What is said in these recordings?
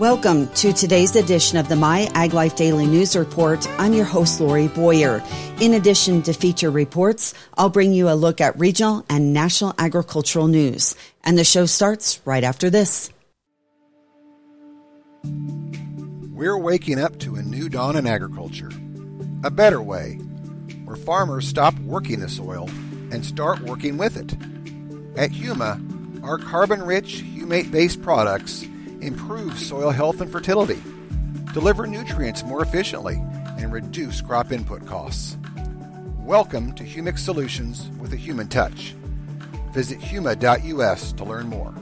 Welcome to today's edition of the My Ag Life Daily News Report. I'm your host, Lori Boyer. In addition to feature reports, I'll bring you a look at regional and national agricultural news. And the show starts right after this. We're waking up to a new dawn in agriculture. A better way, where farmers stop working the soil and start working with it. At Huma, our carbon rich, humate based products improve soil health and fertility, deliver nutrients more efficiently, and reduce crop input costs. Welcome to Humic Solutions with a human touch. Visit huma.us to learn more.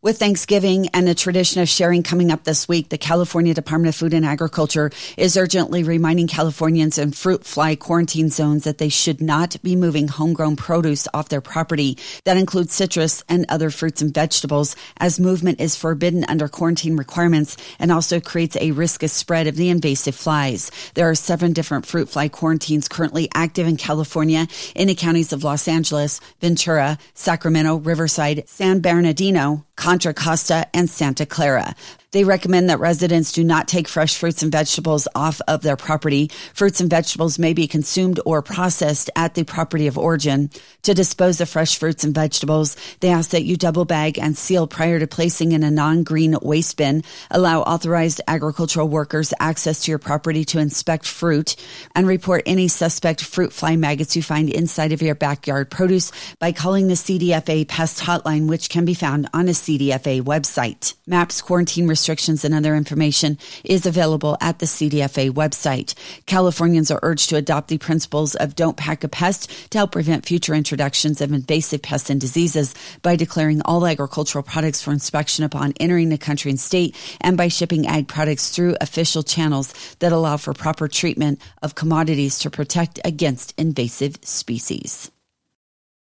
With Thanksgiving and the tradition of sharing coming up this week, the California Department of Food and Agriculture is urgently reminding Californians in fruit fly quarantine zones that they should not be moving homegrown produce off their property. That includes citrus and other fruits and vegetables, as movement is forbidden under quarantine requirements and also creates a risk of spread of the invasive flies. There are seven different fruit fly quarantines currently active in California in the counties of Los Angeles, Ventura, Sacramento, Riverside, San Bernardino, Contra Costa, and Santa Clara. They recommend that residents do not take fresh fruits and vegetables off of their property. Fruits and vegetables may be consumed or processed at the property of origin. To dispose of fresh fruits and vegetables, they ask that you double bag and seal prior to placing in a non-green waste bin. Allow authorized agricultural workers access to your property to inspect fruit and report any suspect fruit fly maggots you find inside of your backyard produce by calling the CDFA pest hotline, which can be found on a CDFA website. MAPS quarantine restrictions and other information is available at the CDFA website. Californians are urged to adopt the principles of don't pack a pest to help prevent future introductions of invasive pests and diseases by declaring all agricultural products for inspection upon entering the country and state and by shipping ag products through official channels that allow for proper treatment of commodities to protect against invasive species.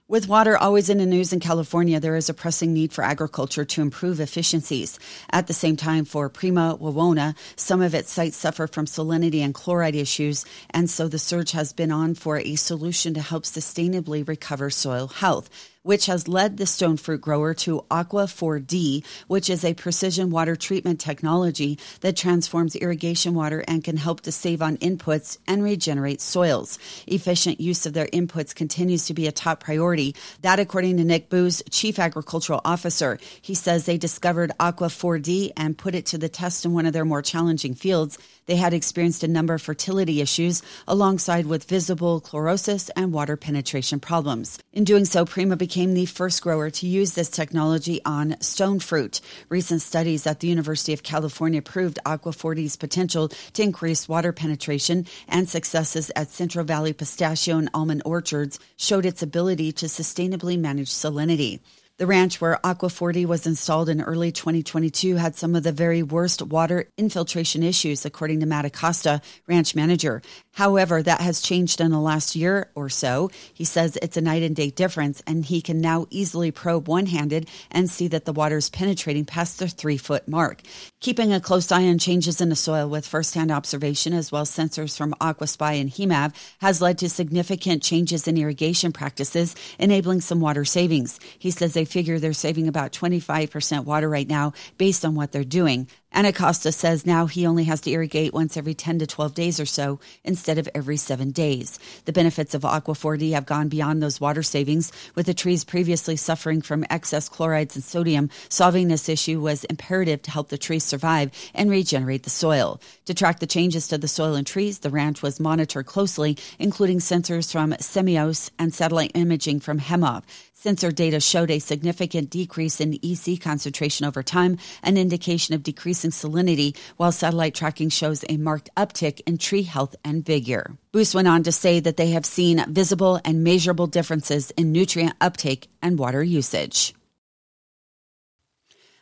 With water always in the news in California, there is a pressing need for agriculture to improve efficiencies. At the same time, for Prima Wawona, some of its sites suffer from salinity and chloride issues, and so the search has been on for a solution to help sustainably recover soil health which has led the stone fruit grower to Aqua 4D, which is a precision water treatment technology that transforms irrigation water and can help to save on inputs and regenerate soils. Efficient use of their inputs continues to be a top priority. That, according to Nick Booz, Chief Agricultural Officer. He says they discovered Aqua 4D and put it to the test in one of their more challenging fields. They had experienced a number of fertility issues alongside with visible chlorosis and water penetration problems. In doing so, Prima became the first grower to use this technology on stone fruit. Recent studies at the University of California proved Aqua 4D's potential to increase water penetration and successes at Central Valley pistachio and almond orchards showed its ability to sustainably manage salinity. The ranch where Aqua 4D was installed in early 2022 had some of the very worst water infiltration issues, according to Matt Acosta, ranch manager. However, that has changed in the last year or so. He says it's a night and day difference, and he can now easily probe one handed and see that the water is penetrating past the three foot mark. Keeping a close eye on changes in the soil with first hand observation as well as sensors from AquaSpy and HEMAV has led to significant changes in irrigation practices, enabling some water savings. He says they figure they're saving about 25% water right now based on what they're doing. And Acosta says now he only has to irrigate once every 10 to 12 days or so instead of every seven days. The benefits of Aqua 4D have gone beyond those water savings, with the trees previously suffering from excess chlorides and sodium. Solving this issue was imperative to help the trees survive and regenerate the soil. To track the changes to the soil and trees, the ranch was monitored closely, including sensors from Semios and satellite imaging from HEMAV. Sensor data showed a significant decrease in EC concentration over time, an indication of decreasing salinity, while satellite tracking shows a marked uptick in tree health and vigor. Booz went on to say that they have seen visible and measurable differences in nutrient uptake and water usage.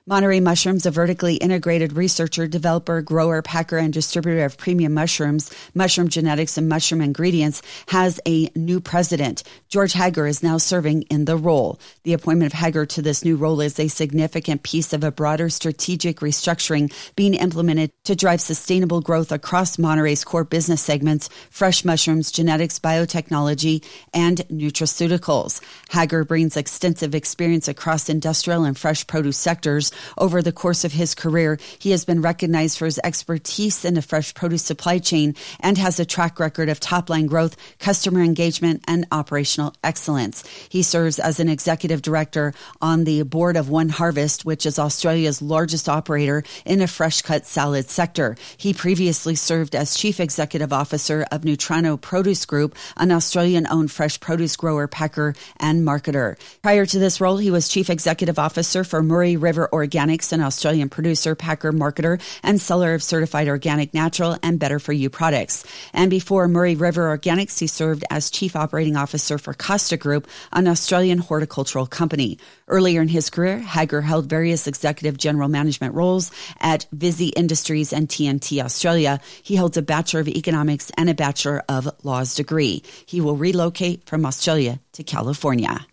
Monterey Mushrooms, a vertically integrated researcher, developer, grower, packer, and distributor of premium mushrooms, mushroom genetics, and mushroom ingredients, has a new president. George Hager is now serving in the role. The appointment of Hager to this new role is a significant piece of a broader strategic restructuring being implemented to drive sustainable growth across Monterey's core business segments, fresh mushrooms, genetics, biotechnology, and nutraceuticals. Hager brings extensive experience across industrial and fresh produce sectors Over the course of his career, he has been recognized for his expertise in the fresh produce supply chain and has a track record of top line growth, customer engagement, and operational excellence. He serves as an executive director on the board of One Harvest, which is Australia's largest operator in the fresh cut salad sector. He previously served as chief executive officer of Nutrano Produce Group, an Australian owned fresh produce grower, packer, and marketer. Prior to this role, he was chief executive officer for Murray River Organics, an Australian producer, packer, marketer, and seller of certified organic, natural, and better for you products. And before Murray River Organics, he served as chief operating officer for Costa Group, an Australian horticultural company. Earlier in his career, Hager held various executive general management roles at Visy Industries and TNT Australia. He holds a Bachelor of Economics and a Bachelor of Laws degree. He will relocate from Australia to California.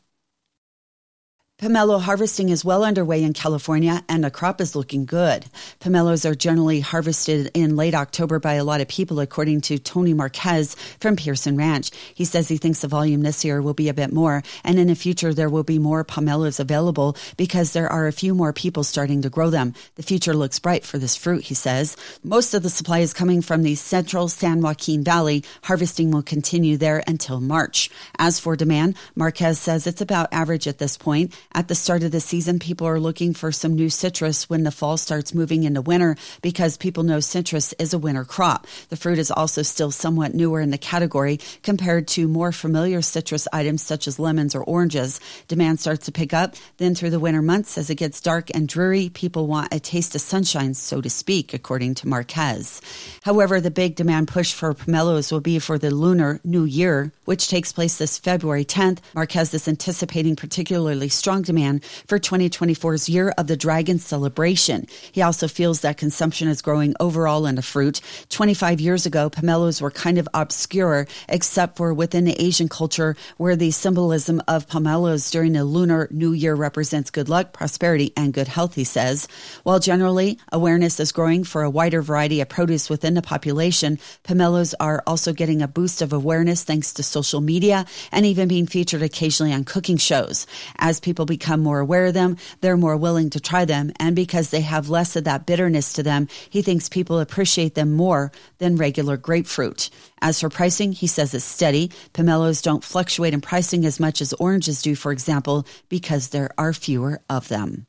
Pomelo harvesting is well underway in California and the crop is looking good. Pomelos are generally harvested in late October by a lot of people, according to Tony Marquez from Pearson Ranch. He says he thinks the volume this year will be a bit more, and in the future there will be more pomelos available because there are a few more people starting to grow them. The future looks bright for this fruit, he says. Most of the supply is coming from the central San Joaquin Valley. Harvesting will continue there until March. As for demand, Marquez says it's about average at this point at the start of the season, people are looking for some new citrus when the fall starts moving into winter because people know citrus is a winter crop. The fruit is also still somewhat newer in the category compared to more familiar citrus items such as lemons or oranges. Demand starts to pick up. Then through the winter months, as it gets dark and dreary, people want a taste of sunshine, so to speak, according to Marquez. However, the big demand push for pomelos will be for the Lunar New Year, which takes place this February 10th. Marquez is anticipating particularly strong strong demand for 2024's Year of the Dragon celebration. He also feels that consumption is growing overall in the fruit. 25 years ago, pomelos were kind of obscure, except for within the Asian culture, where the symbolism of pomelos during the Lunar New Year represents good luck, prosperity, and good health, he says. While generally awareness is growing for a wider variety of produce within the population, pomelos are also getting a boost of awareness thanks to social media and even being featured occasionally on cooking shows. As people become more aware of them, they're more willing to try them. And because they have less of that bitterness to them, he thinks people appreciate them more than regular grapefruit. As for pricing, he says it's steady. Pomelos don't fluctuate in pricing as much as oranges do, for example, because there are fewer of them.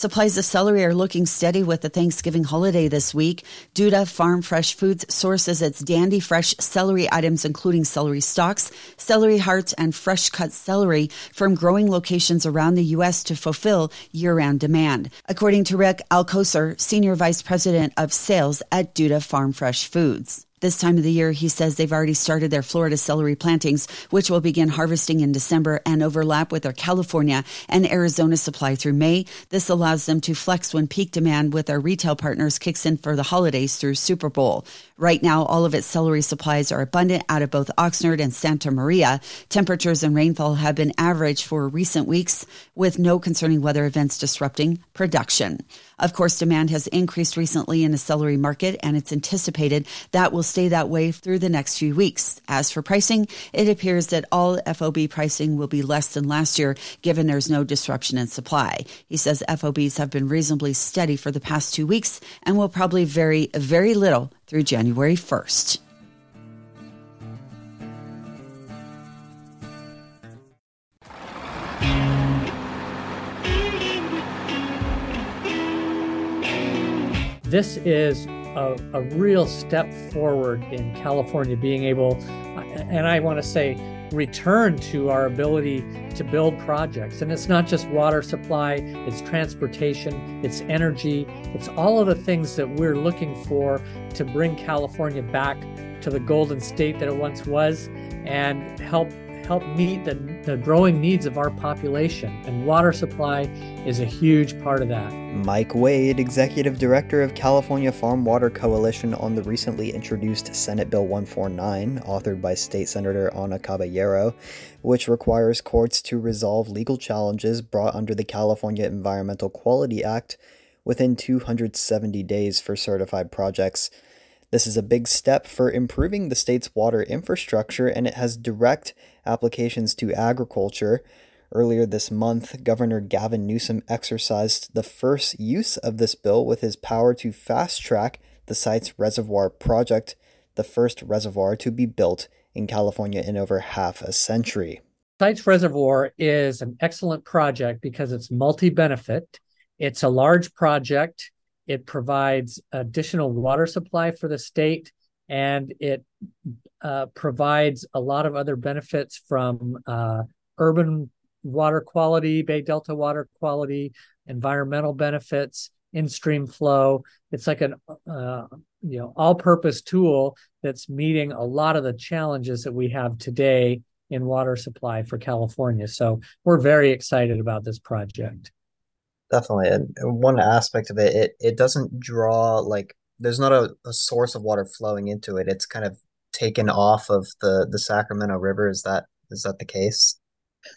Supplies of celery are looking steady with the Thanksgiving holiday this week. Duda Farm Fresh Foods sources its dandy fresh celery items, including celery stalks, celery hearts, and fresh cut celery from growing locations around the U.S. to fulfill year round demand. According to Rick Alcocer, Senior Vice President of Sales at Duda Farm Fresh Foods. This time of the year, he says they've already started their Florida celery plantings, which will begin harvesting in December and overlap with their California and Arizona supply through May. This allows them to flex when peak demand with their retail partners kicks in for the holidays through Super Bowl. Right now, all of its celery supplies are abundant out of both Oxnard and Santa Maria. Temperatures and rainfall have been average for recent weeks, with no concerning weather events disrupting production. Of course, demand has increased recently in the celery market, and it's anticipated that will stay that way through the next few weeks. As for pricing, it appears that all FOB pricing will be less than last year, given there's no disruption in supply. He says FOBs have been reasonably steady for the past two weeks and will probably vary very little through January 1st. This is a, a, real step forward in California being able, and I want to say, return to our ability to build projects. And it's not just water supply, it's transportation, it's energy, it's all of the things that we're looking for to bring California back to the golden state that it once was and help help meet the, the growing needs of our population. And water supply is a huge part of that. Mike Wade, Executive Director of California Farm Water Coalition, on the recently introduced Senate Bill 149, authored by State Senator Anna Caballero, which requires courts to resolve legal challenges brought under the California Environmental Quality Act within 270 days for certified projects. This is a big step for improving the state's water infrastructure and it has direct applications to agriculture. Earlier this month, Governor Gavin Newsom exercised the first use of this bill with his power to fast track the Sites Reservoir project, the first reservoir to be built in California in over half a century. Sites Reservoir is an excellent project because it's multi benefit. It's a large project. It provides additional water supply for the state and it uh, provides a lot of other benefits from uh, urban water quality, Bay Delta water quality, environmental benefits, in-stream flow. It's like an uh, you know all-purpose tool that's meeting a lot of the challenges that we have today in water supply for California. So we're very excited about this project. Definitely, and one aspect of it, it it doesn't draw like there's not a, a source of water flowing into it. It's kind of taken off of the the Sacramento River. Is that is that the case?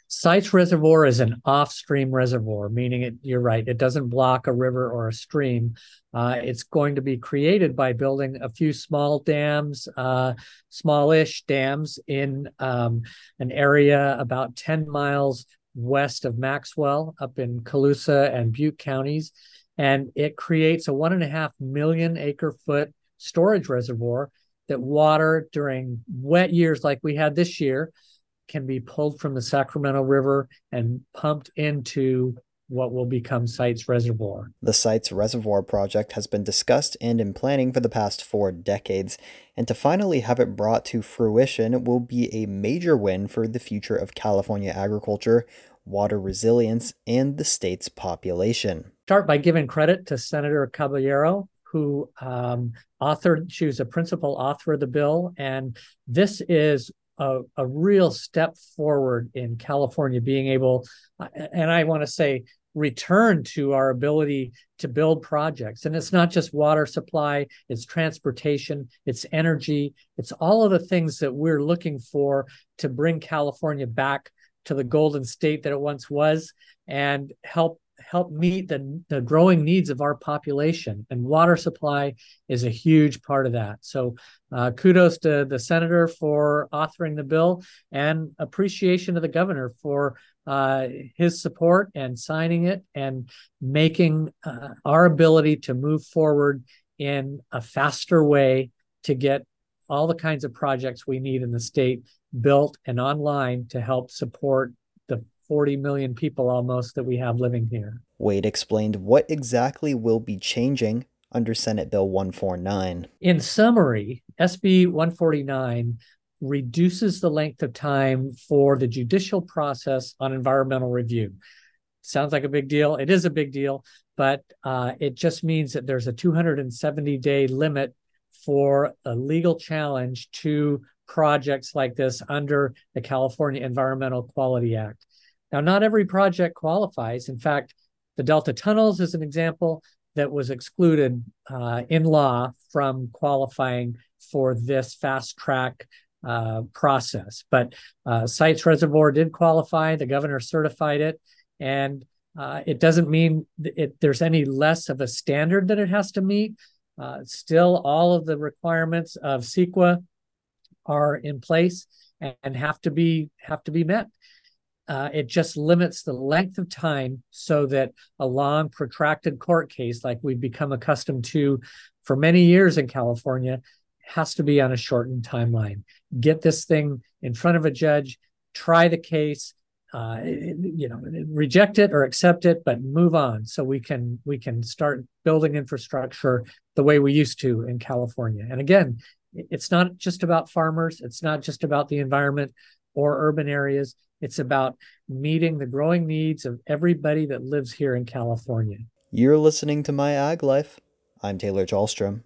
Sites Reservoir is an off-stream reservoir, meaning it. You're right; it doesn't block a river or a stream. Uh, it's going to be created by building a few small dams, uh, smallish dams in um, an area about 10 miles west of Maxwell, up in Colusa and Butte counties, and it creates a one and a half million acre foot storage reservoir that water during wet years like we had this year can be pulled from the Sacramento River and pumped into what will become Sites Reservoir. The Sites Reservoir project has been discussed and in planning for the past four decades, and to finally have it brought to fruition will be a major win for the future of California agriculture, water resilience, and the state's population. Start by giving credit to Senator Caballero who um, authored, she was a principal author of the bill. And this is a, a real step forward in California being able, uh, and I want to say, return to our ability to build projects. And it's not just water supply, it's transportation, it's energy, it's all of the things that we're looking for to bring California back to the golden state that it once was and help help meet the, the growing needs of our population. And water supply is a huge part of that. So, uh, kudos to the senator for authoring the bill and appreciation to the governor for uh, his support and signing it and making uh, our ability to move forward in a faster way to get all the kinds of projects we need in the state built and online to help support 40 million people almost that we have living here. Wade explained what exactly will be changing under Senate Bill 149. In summary, SB 149 reduces the length of time for the judicial process on environmental review. Sounds like a big deal. It is a big deal, but uh, it just means that there's a 270 day limit for a legal challenge to projects like this under the California Environmental Quality Act. Now, not every project qualifies. In fact, the Delta Tunnels is an example that was excluded uh, in law from qualifying for this fast track uh, process. But uh, Sites Reservoir did qualify. The governor certified it. And uh, it doesn't mean it, there's any less of a standard that it has to meet. Uh, still, all of the requirements of CEQA are in place and have to be have to be met uh, it just limits the length of time so that a long, protracted court case, like we've become accustomed to for many years in California, has to be on a shortened timeline. Get this thing in front of a judge, try the case, uh, you know, reject it or accept it, but move on so we can we can start building infrastructure the way we used to in California. And again, it's not just about farmers. It's not just about the environment or urban areas. It's about meeting the growing needs of everybody that lives here in California. You're listening to My Ag Life. I'm Taylor Chalstrom.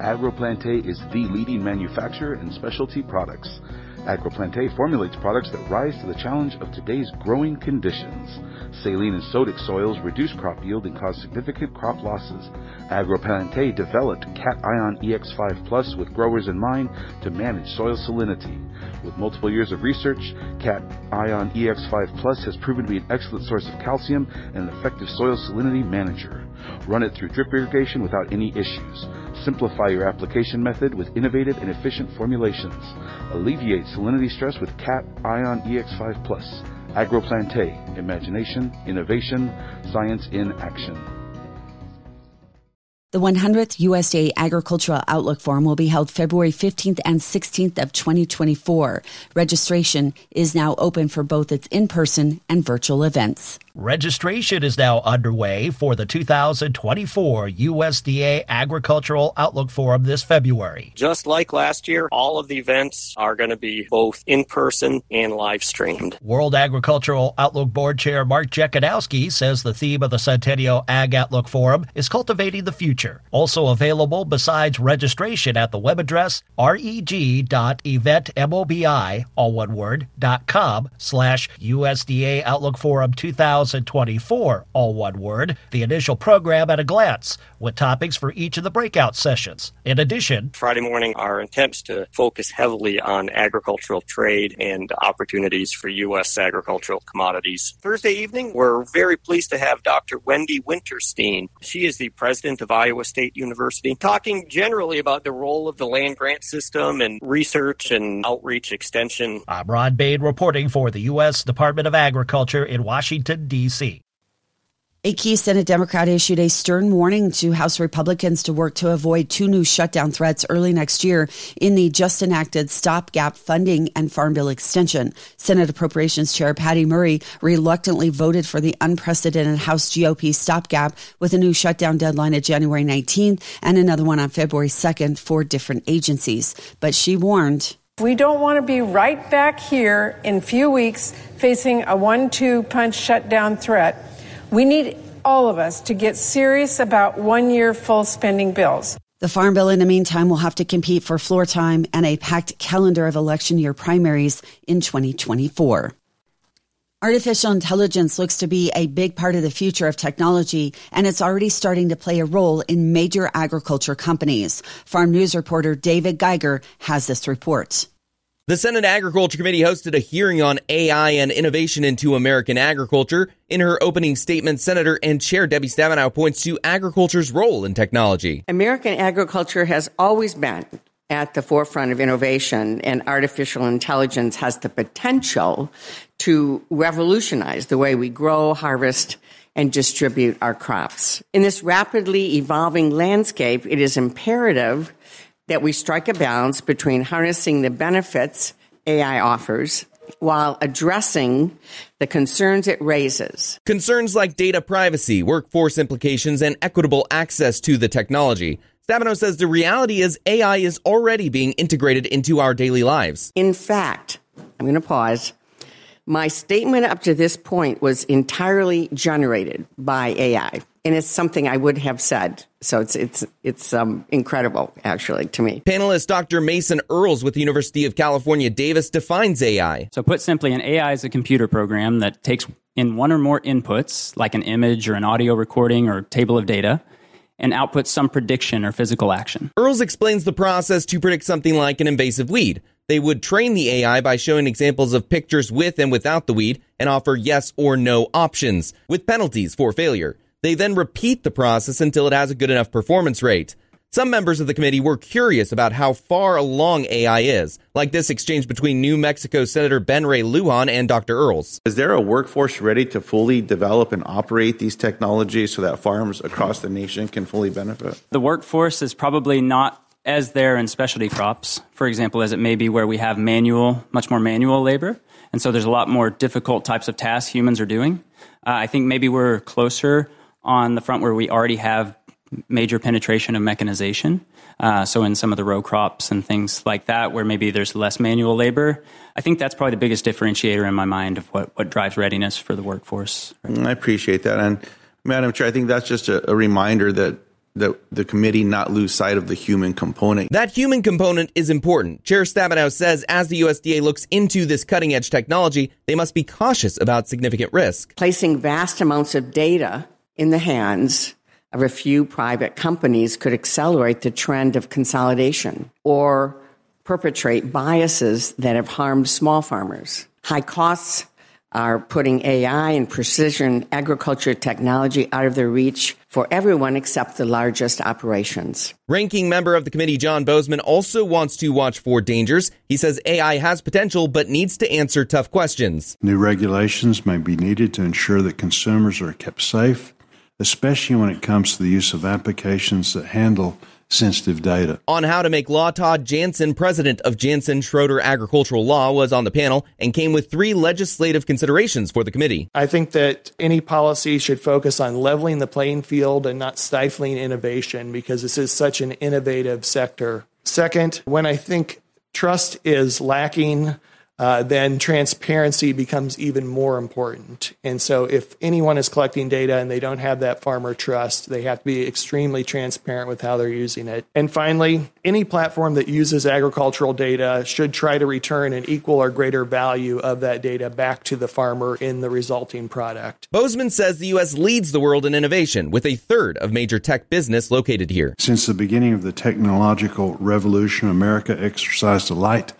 AgroPlantae is the leading manufacturer in specialty products. AgroPlantae formulates products that rise to the challenge of today's growing conditions. Saline and sodic soils reduce crop yield and cause significant crop losses. AgroPlantae developed Cat Ion EX5 Plus with growers in mind to manage soil salinity. With multiple years of research, Cat Ion EX5 Plus has proven to be an excellent source of calcium and an effective soil salinity manager. Run it through drip irrigation without any issues. Simplify your application method with innovative and efficient formulations. Alleviate salinity stress with Cat Ion EX5 Plus. AgroPlantae, imagination, innovation, science in action. The 100th USDA Agricultural Outlook Forum will be held February 15th and 16th of 2024. Registration is now open for both its in-person and virtual events. Registration is now underway for the 2024 USDA Agricultural Outlook Forum this February. Just like last year, all of the events are going to be both in person and live streamed. World Agricultural Outlook Board Chair Mark Jekanowski says the theme of the Centennial Ag Outlook Forum is cultivating the future. Also available besides registration at the web address reg.eventmobi, all one word, dot com slash USDA Outlook Forum 2000 2024, all one word, the initial program at a glance, with topics for each of the breakout sessions. In addition, Friday morning, our is to focus heavily on agricultural trade and opportunities for U.S. agricultural commodities. Thursday evening, we're very pleased to have Dr. Wendy Wintersteen. She is the president of Iowa State University, talking generally about the role of the land grant system and research and outreach extension. I'm Rod Bain reporting for the U.S. Department of Agriculture in Washington, D.C. A key Senate Democrat issued a stern warning to House Republicans to work to avoid two new shutdown threats early next year in the just enacted stopgap funding and Farm Bill extension. Senate Appropriations Chair Patty Murray reluctantly voted for the unprecedented House GOP stopgap with a new shutdown deadline of January 19th and another one on February 2nd for different agencies. But she warned we don't want to be right back here in few weeks facing a one two punch shutdown threat. We need all of us to get serious about one year full spending bills. The Farm Bill, in the meantime, will have to compete for floor time and a packed calendar of election year primaries in 2024. Artificial intelligence looks to be a big part of the future of technology, and it's already starting to play a role in major agriculture companies. Farm News reporter David Geiger has this report. The Senate Agriculture Committee hosted a hearing on AI and innovation into American agriculture. In her opening statement, Senator and Chair Debbie Stabenow points to agriculture's role in technology. American agriculture has always been at the forefront of innovation, and artificial intelligence has the potential to revolutionize the way we grow, harvest, and distribute our crops. In this rapidly evolving landscape, it is imperative that we strike a balance between harnessing the benefits AI offers while addressing the concerns it raises. Concerns like data privacy, workforce implications, and equitable access to the technology. Stabenow says the reality is AI is already being integrated into our daily lives. In fact, I'm going to pause. My statement up to this point was entirely generated by AI, and it's something I would have said. So it's it's it's um, incredible, actually, to me. Panelist Dr. Mason Earles with the University of California, Davis defines AI. So, put simply, an AI is a computer program that takes in one or more inputs, like an image or an audio recording or table of data, and outputs some prediction or physical action. Earles explains the process to predict something like an invasive weed. They would train the AI by showing examples of pictures with and without the weed and offer yes or no options, with penalties for failure. They then repeat the process until it has a good enough performance rate. Some members of the committee were curious about how far along AI is, like this exchange between New Mexico Senator Ben Ray Lujan and Dr. Earles. Is there a workforce ready to fully develop and operate these technologies so that farms across the nation can fully benefit? The workforce is probably not as there in specialty crops, for example, as it may be where we have manual, much more manual labor. And so there's a lot more difficult types of tasks humans are doing. Uh, I think maybe we're closer on the front where we already have major penetration of mechanization. Uh, so in some of the row crops and things like that, where maybe there's less manual labor, I think that's probably the biggest differentiator in my mind of what, what drives readiness for the workforce. I appreciate that. And Madam Chair, I think that's just a, a reminder that that the committee not lose sight of the human component. That human component is important. Chair Stabenow says as the USDA looks into this cutting edge technology, they must be cautious about significant risk. Placing vast amounts of data in the hands of a few private companies could accelerate the trend of consolidation or perpetrate biases that have harmed small farmers. High costs are putting AI and precision agriculture technology out of their reach for everyone except the largest operations. Ranking member of the committee John Boozman also wants to watch for dangers. He says AI has potential but needs to answer tough questions. New regulations may be needed to ensure that consumers are kept safe, especially when it comes to the use of applications that handle sensitive data. On how to make law, Todd Janzen, president of Janzen Schroeder Agricultural Law, was on the panel and came with three legislative considerations for the committee. I think that any policy should focus on leveling the playing field and not stifling innovation because this is such an innovative sector. Second, when I think trust is lacking, uh, then transparency becomes even more important. And so, if anyone is collecting data and they don't have that farmer trust, they have to be extremely transparent with how they're using it. And finally, any platform that uses agricultural data should try to return an equal or greater value of that data back to the farmer in the resulting product. Boozman says the U.S. leads the world in innovation, with a third of major tech business located here. Since the beginning of the technological revolution, America exercised a light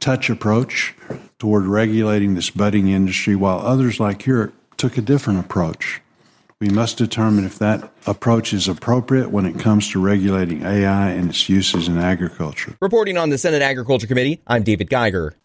touch approach toward regulating this budding industry, while others like Europe took a different approach. We must determine if that approach is appropriate when it comes to regulating AI and its uses in agriculture. Reporting on the Senate Agriculture Committee, I'm David Geiger.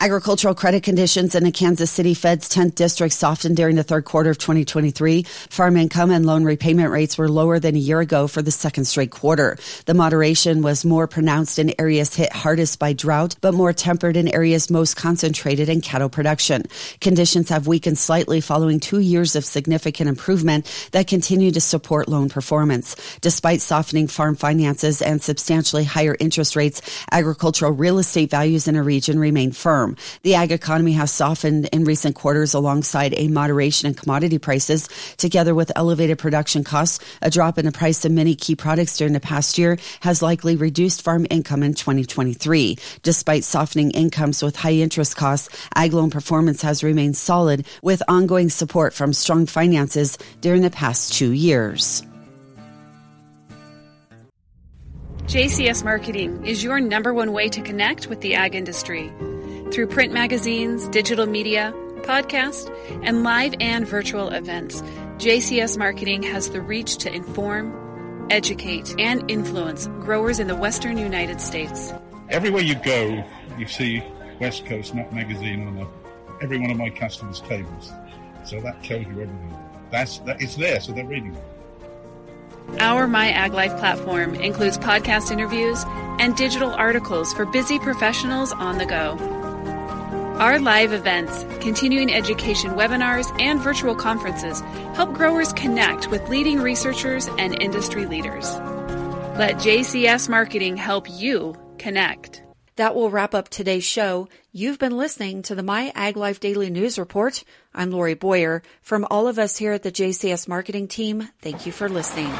Agricultural credit conditions in the Kansas City Fed's 10th district softened during the third quarter of 2023. Farm income and loan repayment rates were lower than a year ago for the second straight quarter. The moderation was more pronounced in areas hit hardest by drought, but more tempered in areas most concentrated in cattle production. Conditions have weakened slightly following two years of significant improvement that continue to support loan performance. Despite softening farm finances and substantially higher interest rates, agricultural real estate values in a region remain firm. The ag economy has softened in recent quarters alongside a moderation in commodity prices, together with elevated production costs. A drop in the price of many key products during the past year has likely reduced farm income in 2023. Despite softening incomes with high interest costs, ag loan performance has remained solid with ongoing support from strong finances during the past two years. JCS Marketing is your number one way to connect with the ag industry through print magazines, digital media, podcast, and live and virtual events. JCS Marketing has the reach to inform, educate, and influence growers in the western United States. Everywhere you go, you see West Coast Nut Magazine on every one of my customers' tables. So that tells you everything. That's that it's there, so they're reading it. Our My Ag Life platform includes podcast interviews and digital articles for busy professionals on the go. Our live events, continuing education webinars, and virtual conferences help growers connect with leading researchers and industry leaders. Let JCS Marketing help you connect. That will wrap up today's show. You've been listening to the My Ag Life Daily News Report. I'm Lori Boyer. From all of us here at the JCS Marketing Team, thank you for listening.